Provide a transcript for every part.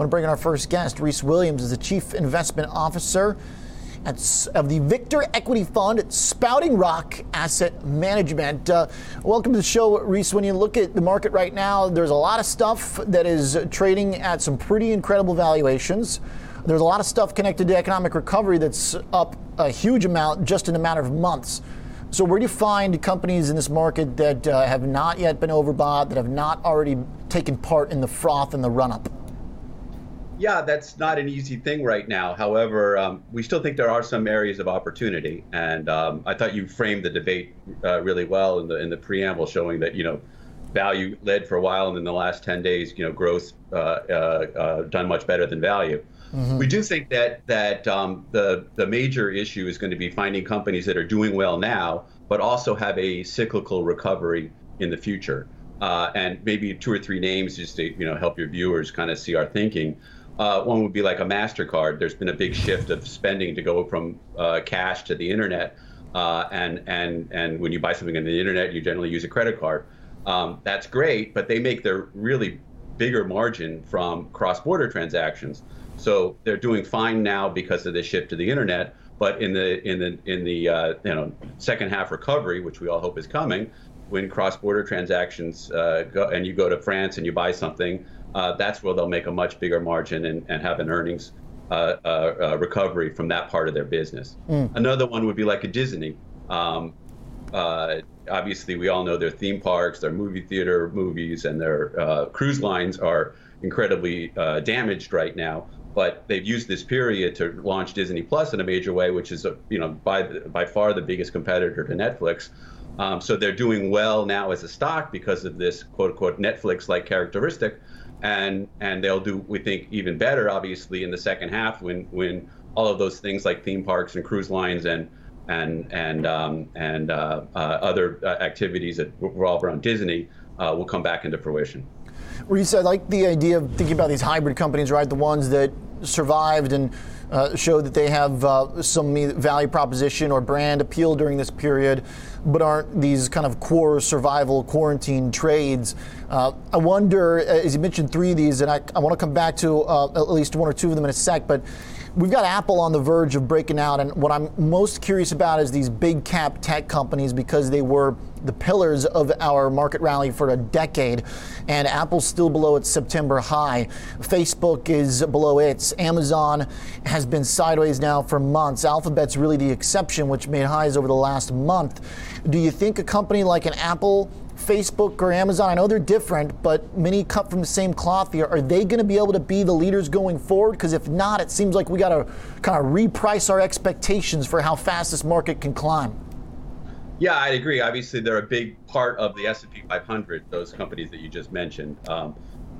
want to bring in our first guest. Reese Williams is the Chief Investment Officer at, of the Victor Equity Fund at Spouting Rock Asset Management. Uh, welcome to the show, Reese. When you look at the market right now, there's a lot of stuff that is trading at some pretty incredible valuations. There's a lot of stuff connected to economic recovery that's up a huge amount just in a matter of months. So, where do you find companies in this market that uh, have not yet been overbought, that have not already taken part in the froth and the run up? Yeah, that's not an easy thing right now. However, um, we still think there are some areas of opportunity, and um, I thought you framed the debate uh, really well in the in the preamble, showing that you know value led for a while, and in the last 10 days, you know, growth uh, uh, uh, done much better than value. Mm-hmm. We do think that that um, the the major issue is going to be finding companies that are doing well now, but also have a cyclical recovery in the future. Uh, and maybe two or three names just to you know help your viewers kind of see our thinking. Uh, one would be like a Mastercard. There's been a big shift of spending to go from uh, cash to the internet, uh, and and and when you buy something on the internet, you generally use a credit card. Um, that's great, but they make their really bigger margin from cross-border transactions. So they're doing fine now because of the shift to the internet. But in the in the in the uh, you know second half recovery, which we all hope is coming, when cross-border transactions uh, go and you go to France and you buy something, uh, that's where they'll make a much bigger margin and, and have an earnings uh, uh, uh, recovery from that part of their business. Mm. Another one would be like a Disney. Um, obviously, we all know their theme parks, their movie theater movies, and their cruise lines are incredibly damaged right now but they've used this period to launch Disney Plus in a major way, which is, a, you know, by by far the biggest competitor to Netflix. Um, so they're doing well now as a stock because of this quote unquote Netflix-like characteristic, and and they'll do we think even better obviously in the second half when when all of those things like theme parks and cruise lines and and and um, and uh, uh, other uh, activities that revolve around Disney uh, will come back into fruition. Reese, I like the idea of thinking about these hybrid companies, right? The ones that survived and uh, showed that they have uh, some value proposition or brand appeal during this period, but aren't these kind of core survival quarantine trades. Uh, I wonder, uh, as you mentioned three of these, and I, I want to come back to uh, at least one or two of them in a sec, but We've got Apple on the verge of breaking out, and what I'm most curious about is these big cap tech companies because they were the pillars of our market rally for a decade, and Apple's still below its September high. Facebook is below its. Amazon has been sideways now for months. Alphabet's really the exception, which made highs over the last month. Do you think a company like an Apple Facebook or Amazon? I know they're different, but many cut from the same cloth here. Are they going to be able to be the leaders going forward? Because if not, it seems like we got to kind of reprice our expectations for how fast this market can climb. Yeah, I agree. Obviously, they're a big part of the S&P 500. Those companies that you just mentioned, um,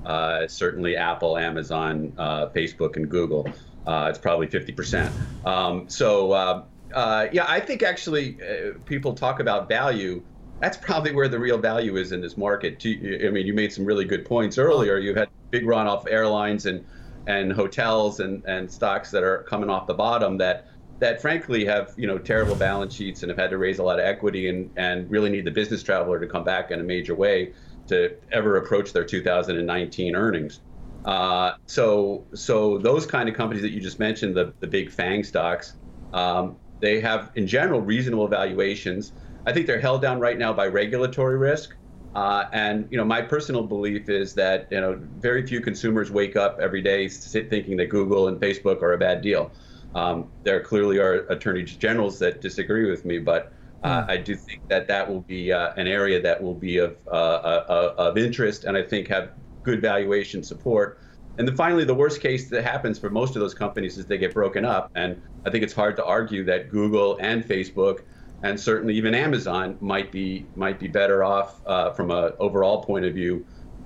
uh, certainly Apple, Amazon, uh, Facebook, and Google. Uh, it's probably 50%. Um, so, uh, yeah, I think actually uh, people talk about value that's probably where the real value is in this market. I mean, you made some really good points earlier. You've had big run off airlines and and hotels and, and stocks that are coming off the bottom that that frankly have you know terrible balance sheets and have had to raise a lot of equity and and really need the business traveler to come back in a major way to ever approach their 2019 earnings. Uh, so so those kind of companies that you just mentioned, the the big FANG stocks, um, they have in general reasonable valuations. I think they're held down right now by regulatory risk. Uh, and you know, my personal belief is that you know, very few consumers wake up every day thinking that Google and Facebook are a bad deal. Um, there clearly are attorneys generals that disagree with me, but uh, mm. I do think that that will be uh, an area that will be of uh, uh, uh, of interest, and I think have good valuation support. And then finally, the worst case that happens for most of those companies is they get broken up. And I think it's hard to argue that Google and Facebook and certainly even Amazon might be might be better off uh, from an overall point of view,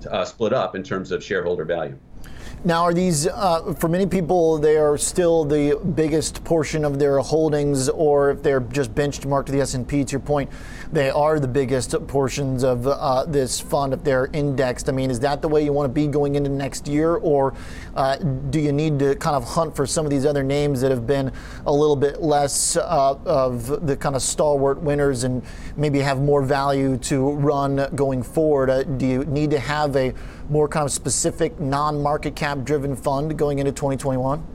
uh, split up in terms of shareholder value. Now, are these, uh, for many people, they are still the biggest portion of their holdings, or if they're just benchmarked to the S&P, to your point, they are the biggest portions of uh, this fund if they're indexed. I mean, is that the way you want to be going into next year, or uh, do you need to kind of hunt for some of these other names that have been a little bit less uh, of the kind of stalwart winners and maybe have more value to run going forward? Uh, do you need to have a more kind of specific non-market cap driven fund going into 2021?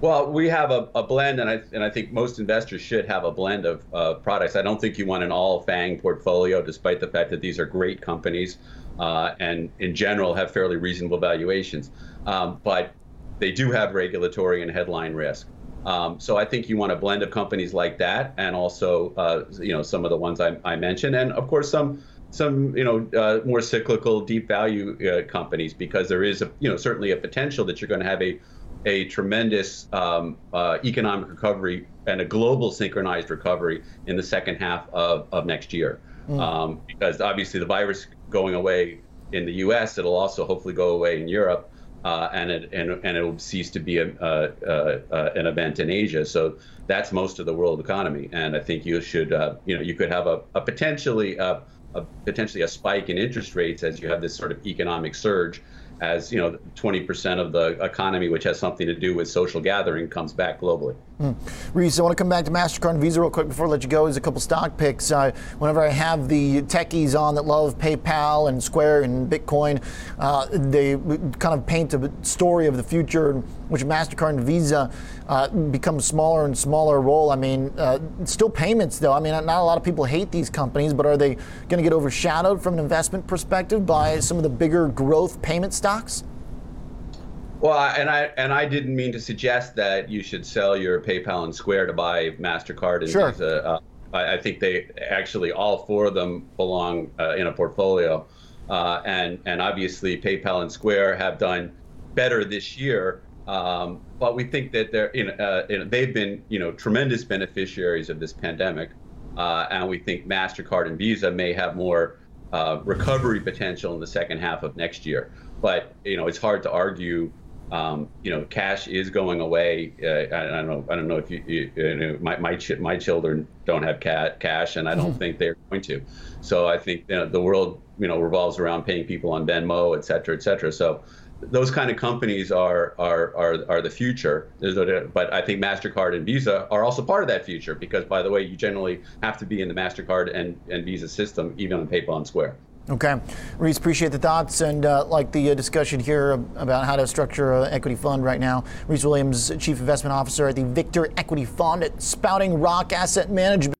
Well, we have a, a, blend, and I, and I think most investors should have a blend of uh, products. I don't think you want an all FANG portfolio, despite the fact that these are great companies uh, and in general have fairly reasonable valuations. Um, but they do have regulatory and headline risk. Um, so I think you want a blend of companies like that, and also uh, you know some of the ones I, I, mentioned, and of course some some you know uh, more cyclical, deep value uh, companies, because there is a you know certainly a potential that you're going to have a a tremendous um, uh, economic recovery and a global synchronized recovery in the second half of, of next year. Mm. Um, because obviously the virus going away in the U.S., it'll also hopefully go away in Europe uh, and it and, and it'll cease to be a, uh, uh, an event in Asia. So that's most of the world economy, and I think you should uh, you know you could have a, a potentially a, potentially a spike in interest rates as you have this sort of economic surge as you know 20% of the economy which has something to do with social gathering comes back globally mm. Reese, I want to come back to MasterCard and Visa real quick before I let you go. There's a couple stock picks. Uh, whenever I have the techies on that love PayPal and Square and Bitcoin, uh, they kind of paint a story of the future in which MasterCard and Visa uh, become smaller and smaller role. I mean, uh, still payments though. I mean, not a lot of people hate these companies, but are they going to get overshadowed from an investment perspective by some of the bigger growth payment stocks? Well, and I and I didn't mean to suggest that you should sell your PayPal and Square to buy Mastercard and sure. Visa. Uh, I, I, think they actually all four of them belong uh, in a portfolio, uh, and and obviously PayPal and Square have done better this year. Um, but we think that they're you know, uh, they've been you know tremendous beneficiaries of this pandemic, uh, and we think Mastercard and Visa may have more uh, recovery potential in the second half of next year. But you know it's hard to argue um, you know, cash is going away. Uh, I, I, don't know. I don't know if you, you, you know, my my, ch- my children don't have ca- cash, and I don't mm-hmm. think they're going to. So I think you know, the world, you know, revolves around paying people on Venmo, et cetera, et cetera. So those kind of companies are are are, are the future. But I think Mastercard and Visa are also part of that future because, by the way, you generally have to be in the Mastercard and, and Visa system, even on PayPal and Square. Okay. Reese, appreciate the thoughts and uh, like the uh, discussion here about how to structure an equity fund right now. Reese Williams, Chief Investment Officer at the Victor Equity Fund at Spouting Rock Asset Management.